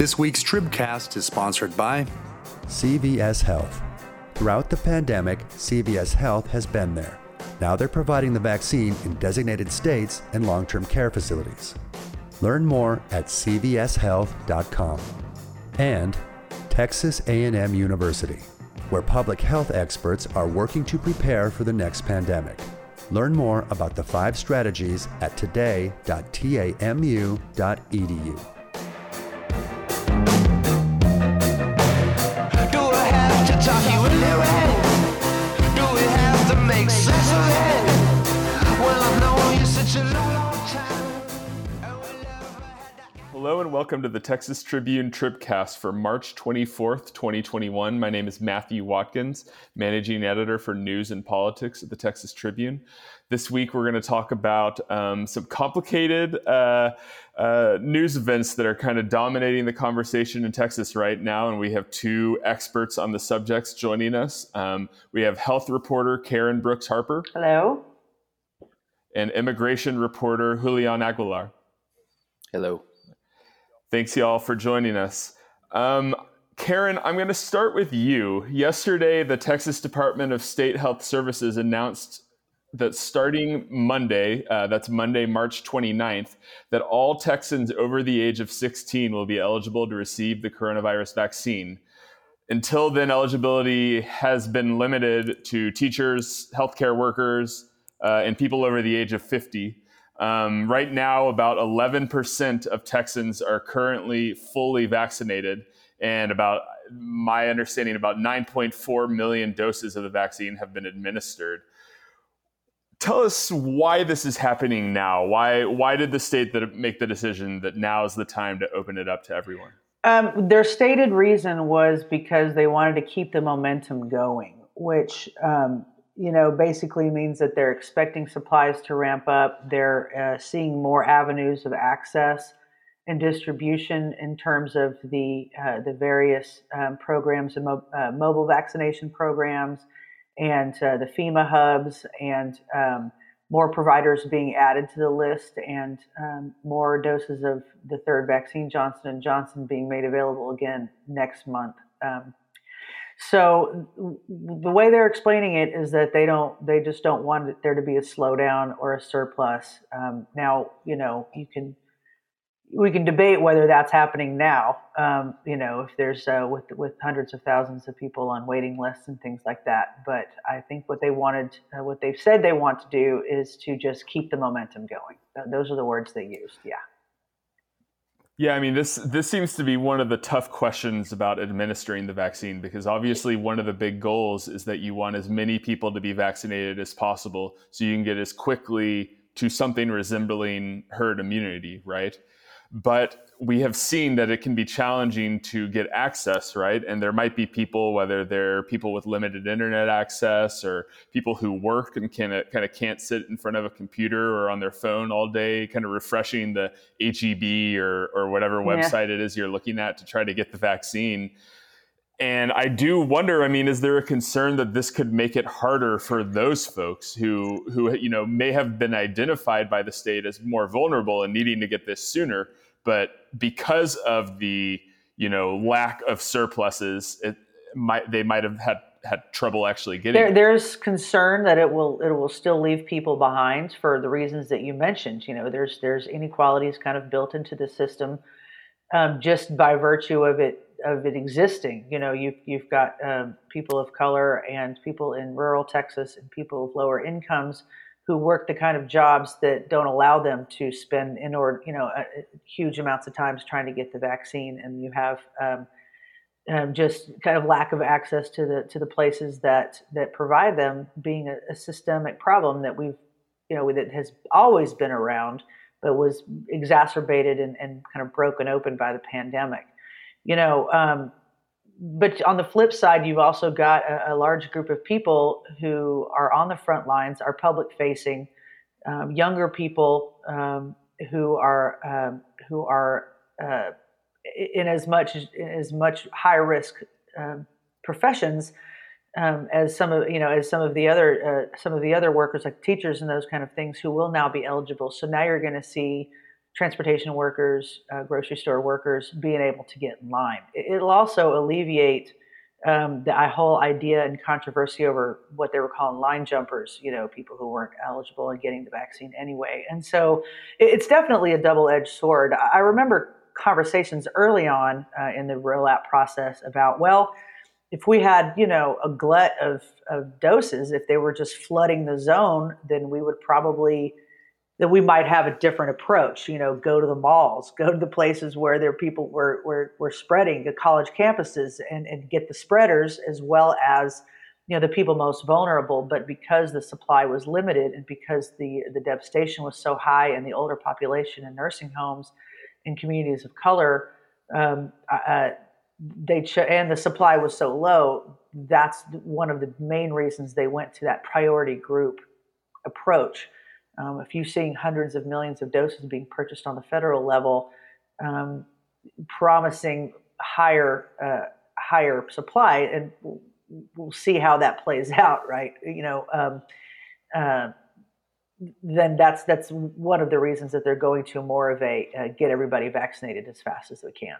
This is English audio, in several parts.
This week's Tribcast is sponsored by CVS Health. Throughout the pandemic, CVS Health has been there. Now they're providing the vaccine in designated states and long-term care facilities. Learn more at cvshealth.com. And Texas A&M University, where public health experts are working to prepare for the next pandemic. Learn more about the five strategies at today.tamu.edu. To talk Hello and welcome to the Texas Tribune Tribcast for March 24th, 2021. My name is Matthew Watkins, managing editor for news and politics at the Texas Tribune. This week we're going to talk about um, some complicated uh, uh, news events that are kind of dominating the conversation in Texas right now, and we have two experts on the subjects joining us. Um, we have health reporter Karen Brooks Harper Hello. and immigration reporter Julian Aguilar. Hello. Thanks, y'all, for joining us. Um, Karen, I'm going to start with you. Yesterday, the Texas Department of State Health Services announced that starting Monday, uh, that's Monday, March 29th, that all Texans over the age of 16 will be eligible to receive the coronavirus vaccine. Until then, eligibility has been limited to teachers, healthcare workers, uh, and people over the age of 50. Um, right now, about 11% of Texans are currently fully vaccinated, and about my understanding, about 9.4 million doses of the vaccine have been administered. Tell us why this is happening now. Why why did the state that make the decision that now is the time to open it up to everyone? Um, their stated reason was because they wanted to keep the momentum going, which um, you know basically means that they're expecting supplies to ramp up. They're uh, seeing more avenues of access and distribution in terms of the uh, the various um, programs and mo- uh, mobile vaccination programs and uh, the FEMA hubs and um, more providers being added to the list and um, more doses of the third vaccine, Johnson and Johnson, being made available again next month. Um, so the way they're explaining it is that they don't, they just don't want there to be a slowdown or a surplus. Um, now, you know, you can we can debate whether that's happening now. Um, you know, if there's uh, with with hundreds of thousands of people on waiting lists and things like that. But I think what they wanted, uh, what they've said they want to do, is to just keep the momentum going. Those are the words they used. Yeah. Yeah, I mean this this seems to be one of the tough questions about administering the vaccine because obviously one of the big goals is that you want as many people to be vaccinated as possible so you can get as quickly to something resembling herd immunity, right? But we have seen that it can be challenging to get access, right? And there might be people, whether they're people with limited internet access or people who work and can kind of can't sit in front of a computer or on their phone all day, kind of refreshing the HEB or or whatever Yeah. website it is you're looking at to try to get the vaccine. And I do wonder. I mean, is there a concern that this could make it harder for those folks who, who you know, may have been identified by the state as more vulnerable and needing to get this sooner, but because of the you know lack of surpluses, it might they might have had had trouble actually getting. There, it. there's concern that it will it will still leave people behind for the reasons that you mentioned. You know, there's there's inequalities kind of built into the system um, just by virtue of it of it existing. You know, you've you've got um, people of color and people in rural Texas and people of lower incomes who work the kind of jobs that don't allow them to spend in or you know uh, huge amounts of times trying to get the vaccine, and you have um, um, just kind of lack of access to the to the places that that provide them being a, a systemic problem that we've you know that has always been around but was exacerbated and, and kind of broken open by the pandemic you know um, but on the flip side you've also got a, a large group of people who are on the front lines are public facing um, younger people um, who are um, who are uh, in as much as much high risk um, professions um, as some of you know as some of the other uh, some of the other workers like teachers and those kind of things who will now be eligible. So now you're going to see transportation workers, uh, grocery store workers being able to get in line. It'll also alleviate um, the whole idea and controversy over what they were calling line jumpers, you know, people who weren't eligible and getting the vaccine anyway. And so it's definitely a double edged sword. I remember conversations early on uh, in the rollout process about, well, if we had, you know, a glut of, of doses, if they were just flooding the zone, then we would probably that we might have a different approach. You know, go to the malls, go to the places where there people were were, were spreading the college campuses, and, and get the spreaders as well as you know the people most vulnerable. But because the supply was limited, and because the the devastation was so high and the older population in nursing homes, in communities of color, um, uh, they ch- and the supply was so low. That's one of the main reasons they went to that priority group approach um, if you're seeing hundreds of millions of doses being purchased on the federal level, um, promising higher uh, higher supply, and we'll see how that plays out, right? You know, um, uh, then that's that's one of the reasons that they're going to more of a uh, get everybody vaccinated as fast as they can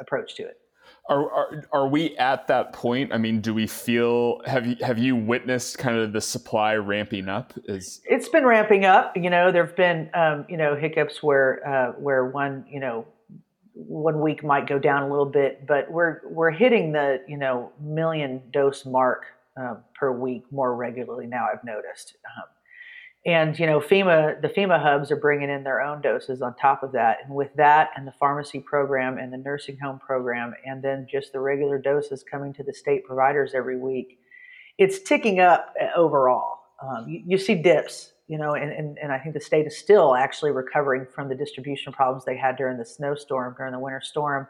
approach to it. Are, are, are we at that point? I mean, do we feel have you have you witnessed kind of the supply ramping up? Is it's been ramping up. You know, there've been um, you know hiccups where uh, where one you know one week might go down a little bit, but we're we're hitting the you know million dose mark uh, per week more regularly now. I've noticed. Um, and you know fema the fema hubs are bringing in their own doses on top of that. And with that and the pharmacy program and the nursing home program and then just the regular doses coming to the state providers every week it's ticking up uh, overall. Um, you, you, see dips you know and, and, and i think the state is still actually recovering from the distribution problems they had during the snowstorm during the winter storm.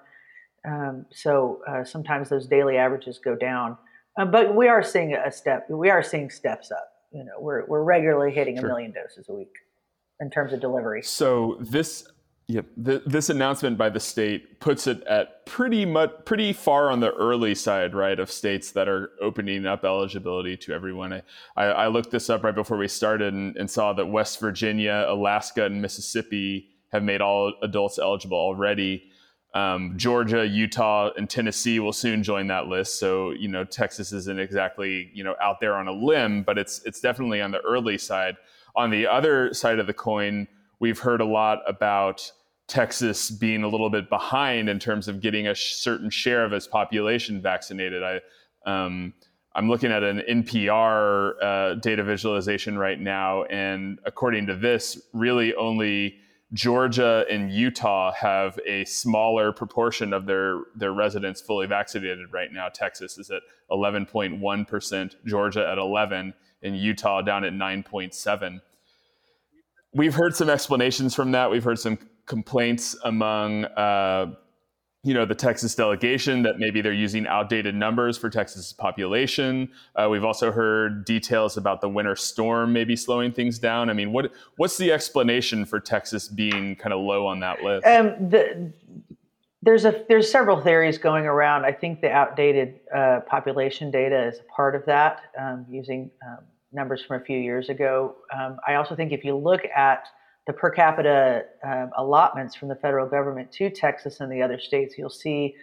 Um, so uh, sometimes those daily averages go down. Uh, but we are seeing a step we are seeing steps up you know, we're we're regularly hitting sure. a million doses a week in terms of delivery. So this Yep. The, this announcement by the state puts it at pretty much pretty far on the early side, right, of states that are opening up eligibility to everyone. I, I looked this up right before we started and, and, saw that West Virginia, Alaska, and Mississippi have made all adults eligible already. Um, Georgia, Utah, and Tennessee will soon join that list. So you know Texas isn't exactly you know out there on a limb, but it's it's definitely on the early side. On the other side of the coin, we've heard a lot about Texas being a little bit behind in terms of getting a certain share of its population vaccinated. I um, I'm looking at an NPR uh, data visualization right now, and according to this, really only Georgia and Utah have a smaller proportion of their, their residents fully vaccinated right now. Texas is at 11.1%, Georgia at 11, and Utah down at 9.7. We've heard some explanations from that. We've heard some complaints among uh, you know the Texas delegation that maybe they're using outdated numbers for Texas population. Uh, we've also heard details about the winter storm maybe slowing things down. I mean, what what's the explanation for Texas being kind of low on that list? Um, the, there's a there's several theories going around. I think the outdated uh, population data is a part of that, um, using um, numbers from a few years ago. Um, I also think if you look at the per capita uh, allotments from the federal government to Texas and the other states, you'll see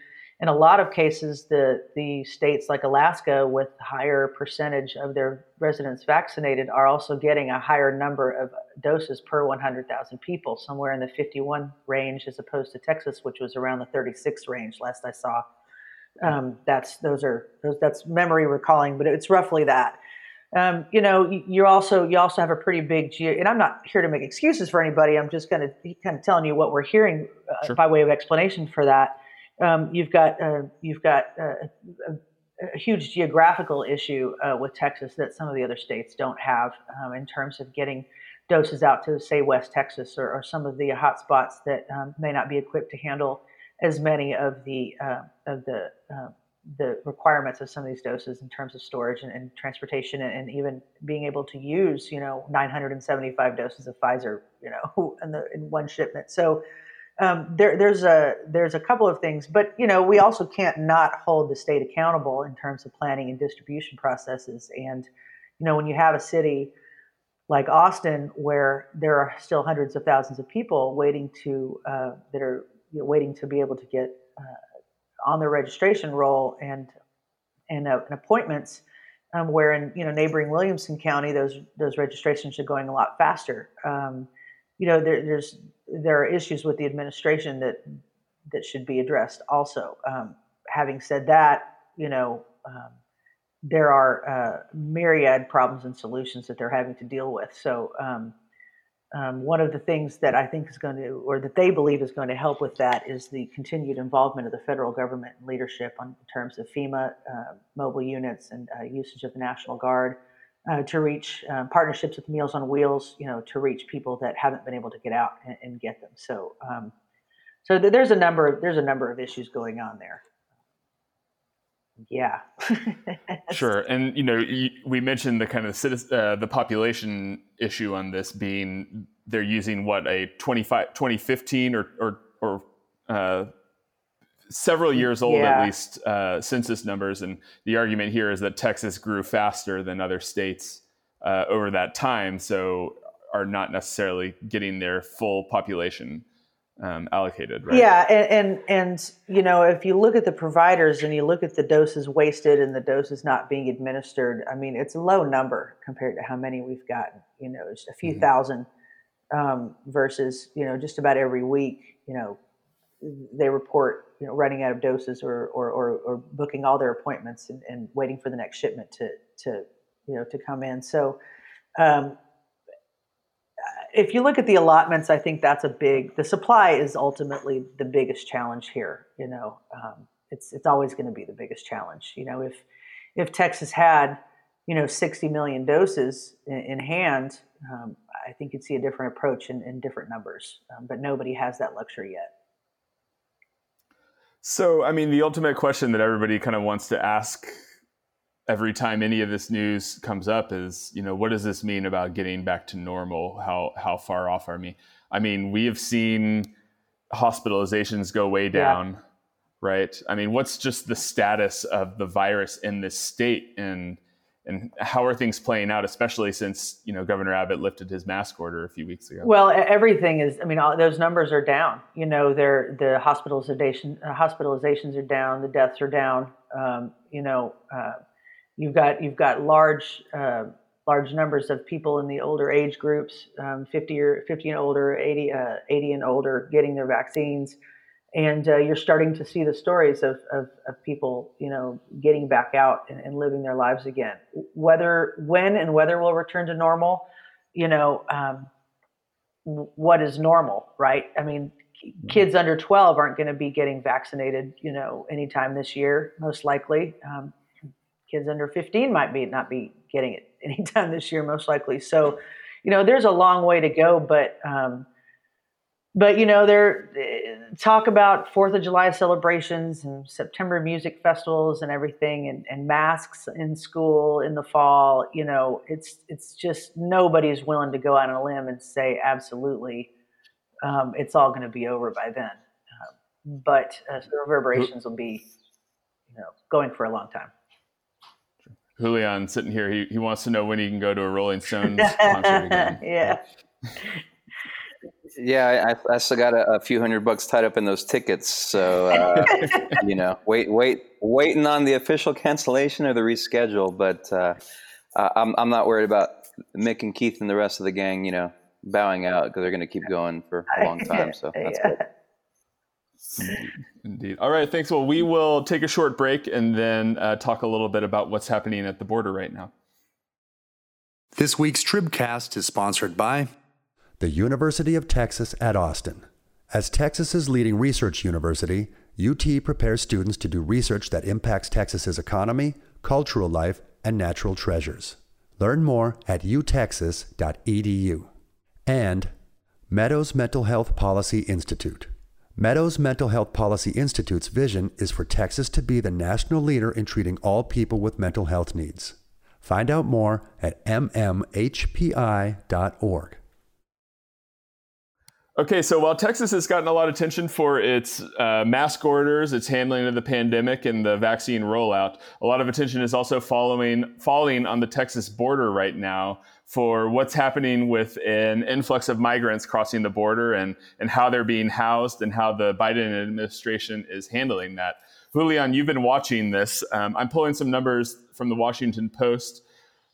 in a lot of cases the the states like Alaska with higher percentage of their residents vaccinated are also getting a higher number of doses per 100,000 people, somewhere in the 51 range as opposed to Texas, which was around the 36 range last I saw. Um, that's those are those, that's memory recalling, but it's roughly that. Um, you know, you also you also have a pretty big geo, and I'm not here to make excuses for anybody. I'm just kind of kind of telling you what we're hearing uh, sure. by way of explanation for that. Um, you've got uh, you've got uh, a, a, huge geographical issue uh, with Texas that some of the other states don't have um, in terms of getting doses out to say West Texas or, or some of the hotspots that um, may not be equipped to handle as many of the uh, of the uh, the requirements of some of these doses in terms of storage and, and transportation and, and, even being able to use you know 975 doses of Pfizer you know in, the, in one shipment. So um, there, there's a there's a couple of things but you know we also can't not hold the state accountable in terms of planning and distribution processes. And you know when you have a city like Austin, where there are still hundreds of thousands of people waiting to uh, that are you know, waiting to be able to get uh, on their registration roll and and, uh, and appointments. Um, where in you know neighboring Williamson County, those those registrations are going a lot faster. Um, you know, there, there's there are issues with the administration that that should be addressed. Also, um, having said that, you know, um, there are uh, myriad problems and solutions that they're having to deal with. So, um, um, one of the things that I think is going to, or that they believe is going to help with that, is the continued involvement of the federal government and leadership on, in terms of FEMA uh, mobile units and uh, usage of the National Guard uh, to reach uh, partnerships with Meals on Wheels, you know, to reach people that haven't been able to get out and, and get them. So, um, so th- there's a number of there's a number of issues going on there yeah sure and you know we mentioned the kind of citizen, uh, the population issue on this being they're using what a 25 2015 or or, or uh, several years old yeah. at least uh, census numbers and the argument here is that texas grew faster than other states uh, over that time so are not necessarily getting their full population um, allocated, right? Yeah, and, and, and you know if you look at the providers and you look at the doses wasted and the doses not being administered, I mean it's a low number compared to how many we've gotten. You know, it's a few mm-hmm. thousand um, versus you know just about every week. You know, they report you know running out of doses or or, or, or booking all their appointments and, and, waiting for the next shipment to to you know to come in. So. Um, if you look at the allotments, I think that's a big. The supply is ultimately the biggest challenge here. You know, um, it's it's always going to be the biggest challenge. You know, if if Texas had you know 60 million doses in, in hand, um, I think you'd see a different approach in, in different numbers. Um, but nobody has that luxury yet. So, I mean, the ultimate question that everybody kind of wants to ask every time any of this news comes up is, you know, what does this mean about getting back to normal? How how far off are we? I mean, we have seen hospitalizations go way down, yeah. right? I mean, what's just the status of the virus in this state and and how are things playing out, especially since you know Governor Abbott lifted his mask order a few weeks ago? Well, everything is. I mean, all, those numbers are down. You know, they're the hospitalization uh, hospitalizations are down, the deaths are down. Um, you know, uh, You've got you've got large uh, large numbers of people in the older age groups, um, 50 or 50 and older, 80 uh, 80 and older, getting their vaccines, and uh, you're starting to see the stories of, of, of people, you know, getting back out and, and, living their lives again. Whether when and whether we'll return to normal, you know, um, what is normal, right? I mean, mm-hmm. kids under 12 aren't going to be getting vaccinated, you know, anytime this year, most likely. Um, kids under 15 might be not be getting it anytime this year, most likely. So, you know, there's a long way to go, but um, but you know, there talk about Fourth of July celebrations and September music festivals and everything, and, and masks in school in the fall. You know, it's it's just nobody's willing to go out on a limb and say absolutely, um, it's all going to be over by then. Uh, but uh, the reverberations will be, you know, going for a long time. Julian sitting here, he, he wants to know when he can go to a Rolling Stones concert again. yeah. Yeah, I, I still got a, a, few hundred bucks tied up in those tickets. So, uh, you know, wait, wait, waiting on the official cancellation or the reschedule. But uh, I'm, I'm not worried about Mick and Keith and the rest of the gang, you know, bowing out because they're going to keep going for a long time. So that's yeah. good. Indeed. All right. Thanks. Well, we will take a short break and then uh, talk a little bit about what's happening at the border right now. This week's Tribcast is sponsored by the University of Texas at Austin. As Texas's leading research university, UT prepares students to do research that impacts Texas's economy, cultural life, and natural treasures. Learn more at utexas.edu. And Meadows Mental Health Policy Institute. Meadows Mental Health Policy Institute's vision is for Texas to be the national leader in treating all people with mental health needs. Find out more at mmhpi.org. Okay, so while Texas has gotten a lot of attention for its uh, mask orders, its handling of the pandemic, and the vaccine rollout, a lot of attention is also following falling on the Texas border right now for what's happening with an influx of migrants crossing the border and, and how they're being housed and how the Biden administration is handling that. Julian, you've been watching this. Um, I'm pulling some numbers from the Washington Post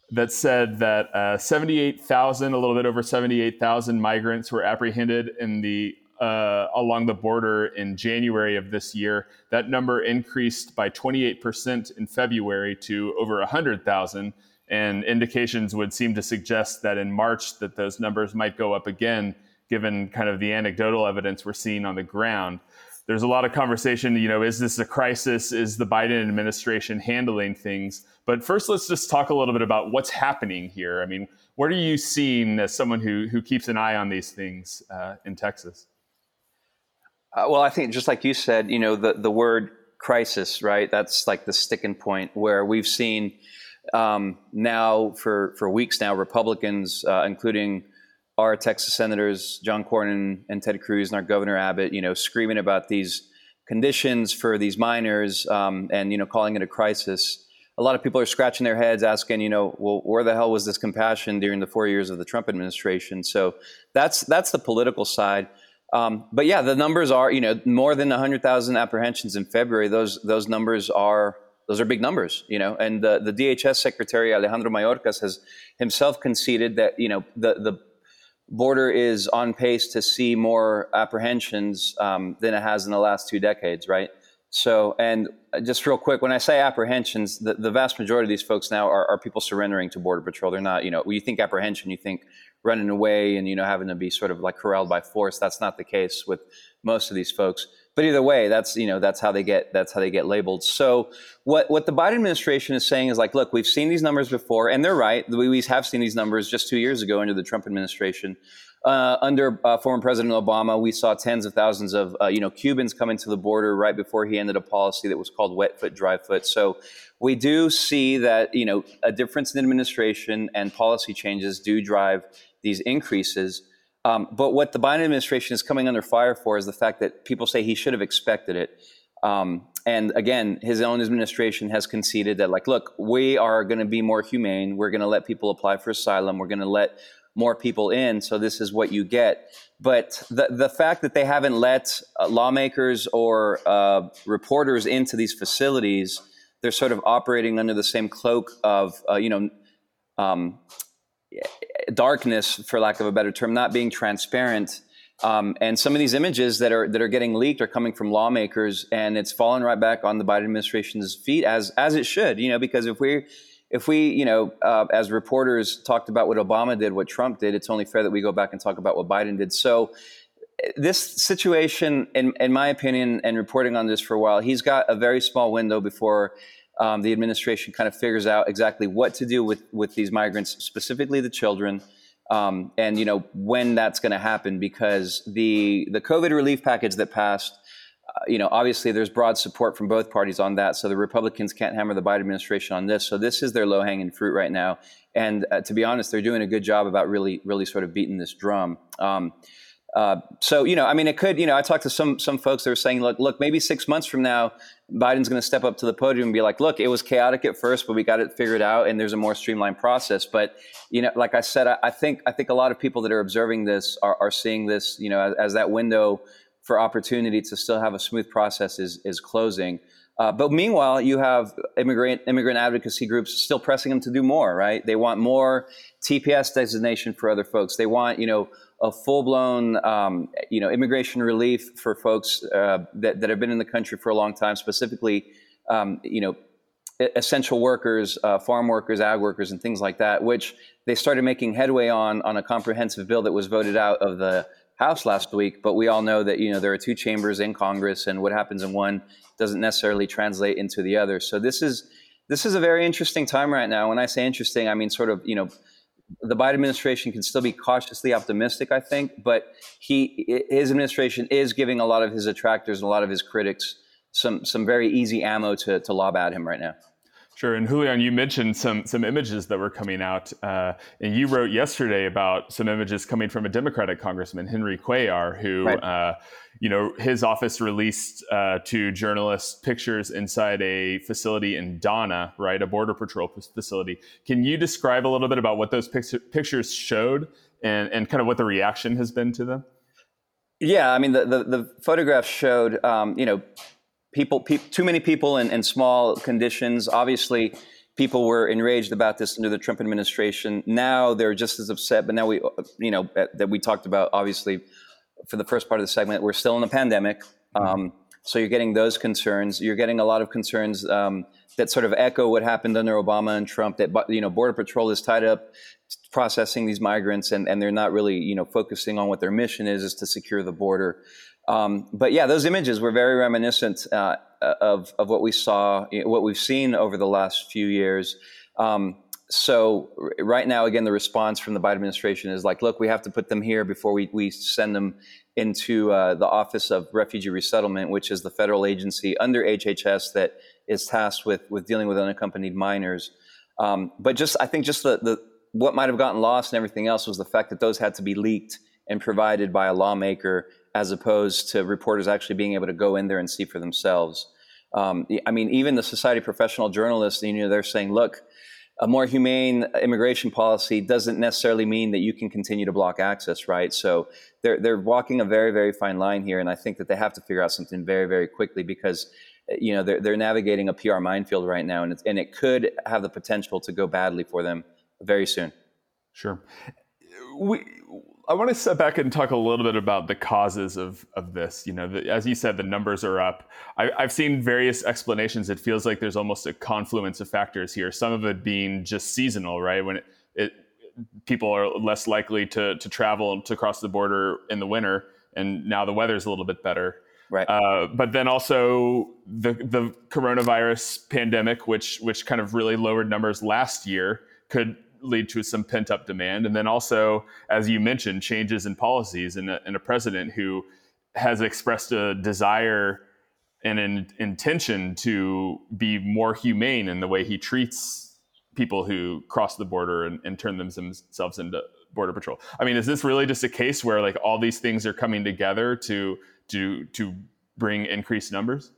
that said that uh, 78,000, a little bit over 78,000 migrants were apprehended in the uh, along the border in January of this year. That number increased by 28% in February to over 100,000, and indications would seem to suggest that in March that those numbers might go up again, given kind of the anecdotal evidence we're seeing on the ground there's a lot of conversation, you know, is this a crisis? Is the Biden administration handling things? But first, let's just talk a little bit about what's happening here. I mean, what are you seeing as someone who, who keeps an eye on these things uh, in Texas? Uh, well, I think just like you said, you know, the, the word crisis, right? That's like the sticking point where we've seen um, now for, for weeks now, Republicans, uh, including our Texas senators, John Cornyn and Ted Cruz, and our Governor Abbott, you know, screaming about these conditions for these minors um, and, you know, calling it a crisis. A lot of people are scratching their heads asking, you know, well, where the hell was this compassion during the four years of the Trump administration? So that's that's the political side. Um, but yeah, the numbers are, you know, more than 100,000 apprehensions in February. Those those numbers are those are big numbers, you know. And the, the DHS Secretary Alejandro Mayorkas has himself conceded that, you know, the the border is on pace to see more apprehensions um, than it has in the last two decades, right? So, and just real quick, when I say apprehensions, the, the vast majority of these folks now are, are, people surrendering to Border Patrol. They're not, you know, when you think apprehension, you think running away and, you know, having to be sort of like corralled by force. That's not the case with most of these folks. But either way, that's you know that's how they get that's how they get labeled. So what what the Biden administration is saying is like, look, we've seen these numbers before, and they're right. We have seen these numbers just two years ago under the Trump administration. Uh, under uh, former President Obama, we saw tens of thousands of uh, you know Cubans coming to the border right before he ended a policy that was called wet foot, dry foot. So we do see that you know a difference in administration and policy changes do drive these increases. Um, but what the Biden administration is coming under fire for is the fact that people say he should have expected it. Um, and again, his own administration has conceded that, like, look, we are going to be more humane. We're going to let people apply for asylum. We're going to let more people in. So this is what you get. But the the fact that they haven't let uh, lawmakers or uh, reporters into these facilities, they're sort of operating under the same cloak of, uh, you know, um, darkness, for lack of a better term, not being transparent. Um, and some of these images that are that are getting leaked are coming from lawmakers, and it's fallen right back on the Biden administration's feet as as it should. You know, because if we if we you know uh, as reporters talked about what Obama did, what Trump did, it's only fair that we go back and talk about what Biden did. So this situation, in, in my opinion, and reporting on this for a while, he's got a very small window before um, the administration kind of figures out exactly what to do with with these migrants, specifically the children, um, and you know when that's going to happen because the the COVID relief package that passed. Uh, you know, obviously, there's broad support from both parties on that. So the Republicans can't hammer the Biden administration on this. So this is their low hanging fruit right now. And uh, to be honest, they're doing a good job about really, really sort of beating this drum. Um, uh, so you know, I mean, it could. You know, I talked to some some folks that were saying, look, look, maybe six months from now, Biden's going to step up to the podium and be like, look, it was chaotic at first, but we got it figured out, and there's a more streamlined process. But you know, like I said, I, I think I think a lot of people that are observing this are, are seeing this, you know, as, as, that window for opportunity to still have a smooth process is is closing. Uh, but meanwhile, you have immigrant immigrant advocacy groups still pressing them to do more. Right? They want more TPS designation for other folks. They want you know a full blown, um, you know, immigration relief for folks uh, that, that have been in the country for a long time, specifically, um, you know, essential workers, uh, farm workers, ag workers, and things like that, which they started making headway on on a comprehensive bill that was voted out of the House last week. But we all know that you know there are two chambers in Congress, and what happens in one doesn't necessarily translate into the other. So this is this is a very interesting time right now. When I say interesting, I mean sort of you know the Biden administration can still be cautiously optimistic, I think, but he his administration is giving a lot of his detractors and a lot of his critics some some very easy ammo to to lob at him right now. Sure, and Julian, you mentioned some some images that were coming out, uh, and you wrote yesterday about some images coming from a Democratic congressman, Henry Cuellar, who, right. uh, you know, his office released uh, to journalists pictures inside a facility in Donna, right, a border patrol facility. Can you describe a little bit about what those pictures showed, and and kind of what the reaction has been to them? Yeah, I mean, the the, the photographs showed, um, you know people, pe- too many people in, in small conditions. Obviously, people were enraged about this under the Trump administration. Now they're just as upset. But now we, you know, that we talked about obviously for the first part of the segment, we're still in a pandemic. Mm-hmm. Um, so you're getting those concerns. You're getting a lot of concerns um, that sort of echo what happened under Obama and Trump. That you know, Border Patrol is tied up processing these migrants, and, and they're not really you know focusing on what their mission is, is to secure the border. Um, but yeah, those images were very reminiscent uh, of, of what we saw, what we've seen over the last few years. Um, so right now, again, the response from the Biden administration is like, look, we have to put them here before we, we send them into uh, the Office of Refugee Resettlement, which is the federal agency under HHS that is tasked with, with dealing with unaccompanied minors. Um, but just, I think just the, the, what might have gotten lost and everything else was the fact that those had to be leaked and provided by a lawmaker as opposed to reporters actually being able to go in there and see for themselves. Um, I mean, even the Society of Professional Journalists, you know, they're saying, look, a more humane immigration policy doesn't necessarily mean that you can continue to block access, right? So they're they're walking a very very fine line here, and I think that they have to figure out something very very quickly because you know they're they're navigating a PR minefield right now, and it's, and it could have the potential to go badly for them very soon. Sure. We I want to step back and talk a little bit about the causes of, of this. You know, the, as you said, the numbers are up. I, have seen various explanations. It feels like there's almost a confluence of factors here. Some of it being just seasonal, right? When it, it people are less likely to to travel to cross the border in the winter, and now the weather's a little bit better. Right. Uh, but then also the the coronavirus pandemic, which which kind of really lowered numbers last year, could lead to some pent up demand. And then also, as you mentioned, changes in policies and a, a president who has expressed a desire and an intention to be more humane in the way he treats people who cross the border and, and turn themselves into border patrol. I mean, is this really just a case where like all these things are coming together to to to bring increased numbers?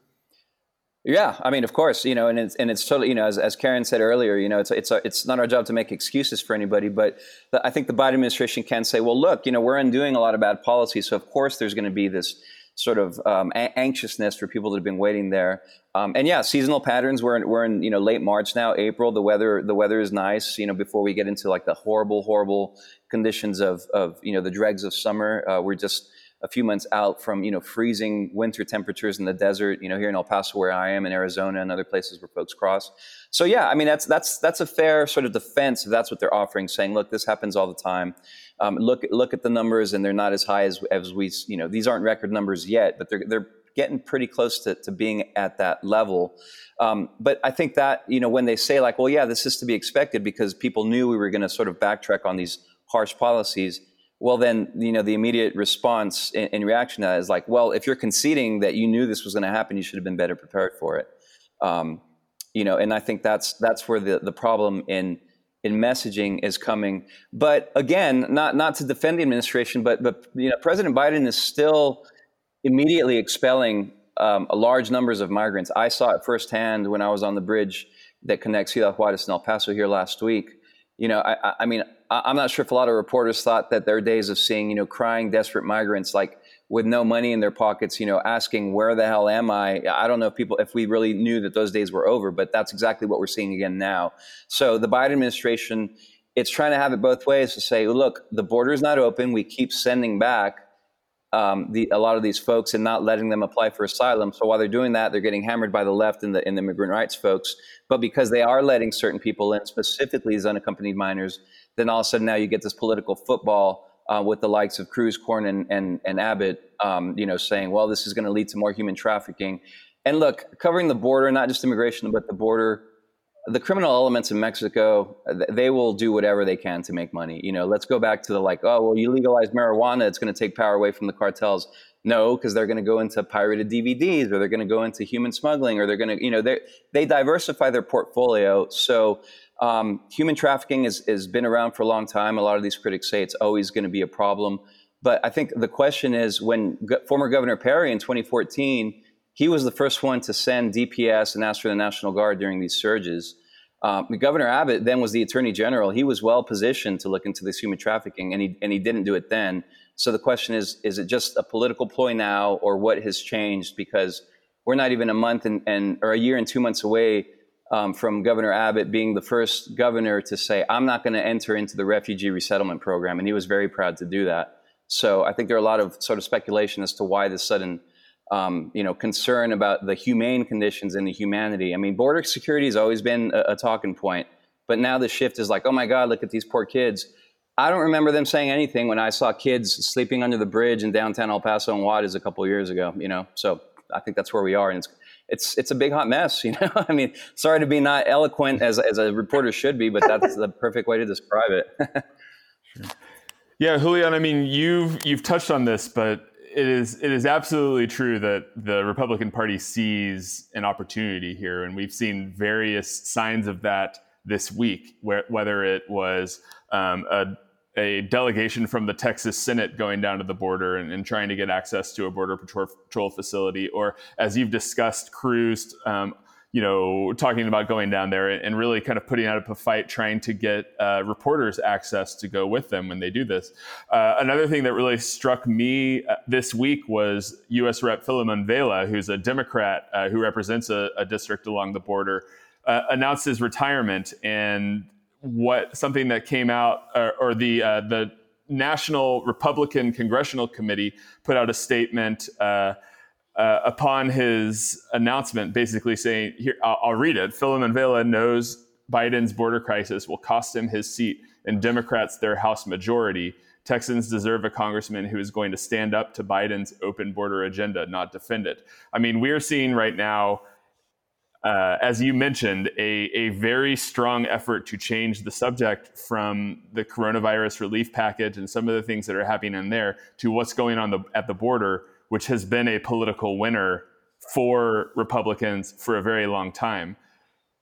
Yeah, I mean, of course, you know, and it's and it's totally, you know, as, as Karen said earlier, you know, it's it's it's not our job to make excuses for anybody, but the, I think the Biden administration can say, well, look, you know, we're undoing a lot of bad policy, so of course there's going to be this sort of um, a- anxiousness for people that have been waiting there. Um, and yeah, seasonal patterns. We're in, we're in you know late March now, April. The weather the weather is nice. You know, before we get into like the horrible horrible conditions of of you know the dregs of summer, uh, we're just a few months out from you know freezing winter temperatures in the desert. You know, here in El Paso, where I am, in Arizona, and other places where folks cross. So yeah, I mean that's that's that's a fair sort of defense if that's what they're offering, saying, look, this happens all the time. Um, look look at the numbers, and they're not as high as as we you know these aren't record numbers yet, but they're they're getting pretty close to, to being at that level. Um, but I think that, you know, when they say like, well, yeah, this is to be expected because people knew we were going to sort of backtrack on these harsh policies, well then you know the immediate response in, reaction to that is like well if you're conceding that you knew this was going to happen you should have been better prepared for it. Um, you know and i think that's that's where the, the problem in in messaging is coming. But again not not to defend the administration but but you know president biden is still immediately expelling um, large numbers of migrants. I saw it firsthand when i was on the bridge that connects ciudad juarez and el paso here last week you know i, I mean I'm not sure if a lot of reporters thought that their days of seeing, you know, crying, desperate migrants like with no money in their pockets, you know, asking where the hell am I? I don't know if people, if we really knew that those days were over, but that's exactly what we're seeing again now. So the Biden administration, it's trying to have it both ways to say, look, the border is not open. We keep sending back um, the, a lot of these folks and not letting them apply for asylum. So while they're doing that, they're getting hammered by the left and the, and the immigrant rights folks. But because they are letting certain people in, specifically as unaccompanied minors, then all of a sudden now you get this political football uh, with the likes of Cruz, Cornyn, and, and, and Abbott, um, you know, saying, well, this is going to lead to more human trafficking. And look, covering the border, not just immigration, but the border, the criminal elements in Mexico, they will do whatever they can to make money. You know, let's go back to the like, oh, well, you legalize marijuana, it's going to take power away from the cartels. No, because they're going to go into pirated DVDs, or they're going to go into human smuggling, or they're going to, you know, they diversify their portfolio. So um, human trafficking has, has been around for a long time. A lot of these critics say it's always going to be a problem. But I think the question is when go- former Governor Perry in 2014 he was the first one to send DPS and ask for the National Guard during these surges. Um, Governor Abbott then was the Attorney General. He was well positioned to look into this human trafficking, and he and he didn't do it then. So the question is: Is it just a political ploy now, or what has changed? Because we're not even a month and, and or a year and two months away um, from Governor Abbott being the first governor to say, "I'm not going to enter into the refugee resettlement program," and he was very proud to do that. So I think there are a lot of sort of speculation as to why this sudden um, you know, concern about the humane conditions and the humanity. I mean, border security has always been a, a, talking point, but now the shift is like, oh my God, look at these poor kids. I don't remember them saying anything when I saw kids sleeping under the bridge in downtown El Paso and Juarez a couple years ago. You know, so I think that's where we are, and it's it's it's a big hot mess. You know, I mean, sorry to be not eloquent as as a reporter should be, but that's the perfect way to describe it. Yeah, Julian. I mean, you've you've touched on this, but it is it is absolutely true that the Republican Party sees an opportunity here, and we've seen various signs of that this week. Where, whether it was um, a, a delegation from the Texas Senate going down to the border and, and, trying to get access to a border patrol, facility, or as you've discussed, Cruz um, you know, talking about going down there and really kind of putting out a fight, trying to get uh, reporters access to go with them when they do this. Uh, another thing that really struck me uh, this week was U.S. Rep. Filemon Vela, who's a Democrat uh, who represents a, a, district along the border, uh, announced his retirement and what something that came out or, the the National Republican Congressional Committee put out a statement uh, upon his announcement, basically saying, "Here, I'll, I'll read it." Filemon Vela knows Biden's border crisis will cost him his seat and Democrats their House majority. Texans deserve a congressman who is going to stand up to Biden's open border agenda, not defend it. I mean, we're seeing right now, uh, as you mentioned, a, a very strong effort to change the subject from the coronavirus relief package and some of the things that are happening in there to what's going on the, at the border which has been a political winner for Republicans for a very long time.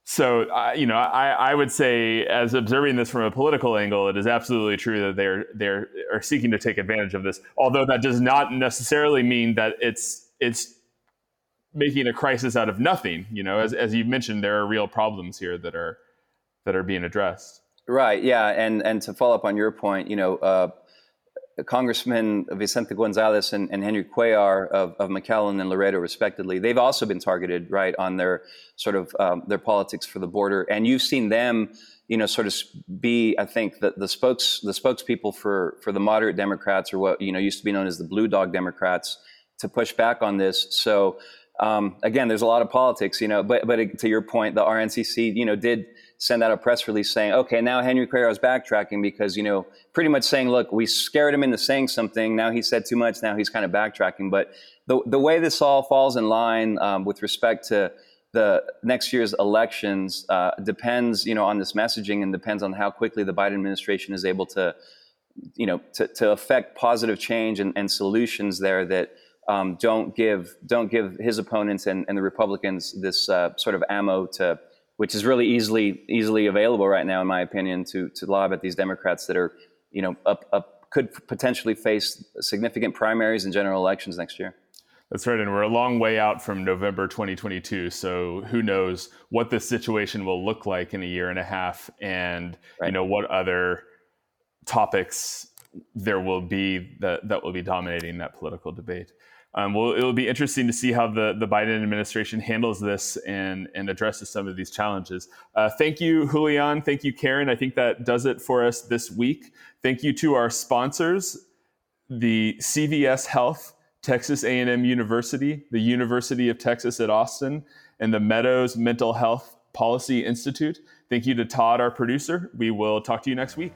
So, uh, you know, I, I would say, as observing this from a political angle, it is absolutely true that they're they're are seeking to take advantage of this. Although that does not necessarily mean that it's it's making a crisis out of nothing. You know, as as you mentioned, there are real problems here that are that are being addressed. Right. Yeah. And and to follow up on your point, you know. Uh, Congressman Vicente Gonzalez and, and Henry Cuellar of, of, McAllen and Laredo, respectively, they've also been targeted, right, on their sort of um, their politics for the border. And you've seen them, you know, sort of be, I think, the, the spokes the spokespeople for for the moderate Democrats, or what you know used to be known as the Blue Dog Democrats, to push back on this. So um, again, there's a lot of politics, you know. But but to your point, the RNCC, you know, did send out a press release saying, okay, now Henry Cuellar is backtracking because, you know, pretty much saying, look, we scared him into saying something. Now he said too much. Now he's kind of backtracking. But the, the way this all falls in line um, with respect to the next year's elections uh, depends, you know, on this messaging and depends on how quickly the Biden administration is able to, you know, to, to affect positive change and, and solutions there that um, don't give don't give his opponents and, and the Republicans this uh, sort of ammo to which is really easily easily available right now, in my opinion, to to lob at these Democrats that are, you know, up, up could potentially face significant primaries and general elections next year. That's right, and we're a long way out from November 2022. So who knows what this situation will look like in a year and a half, and right. you know what other topics there will be that that will be dominating that political debate. Um, well, it'll be interesting to see how the, the Biden administration handles this and, and addresses some of these challenges. Uh, thank you, Julian. Thank you, Karen. I think that does it for us this week. Thank you to our sponsors, the CVS Health, Texas A&M University, the University of Texas at Austin, and the Meadows Mental Health Policy Institute. Thank you to Todd, our producer. We will talk to you next week.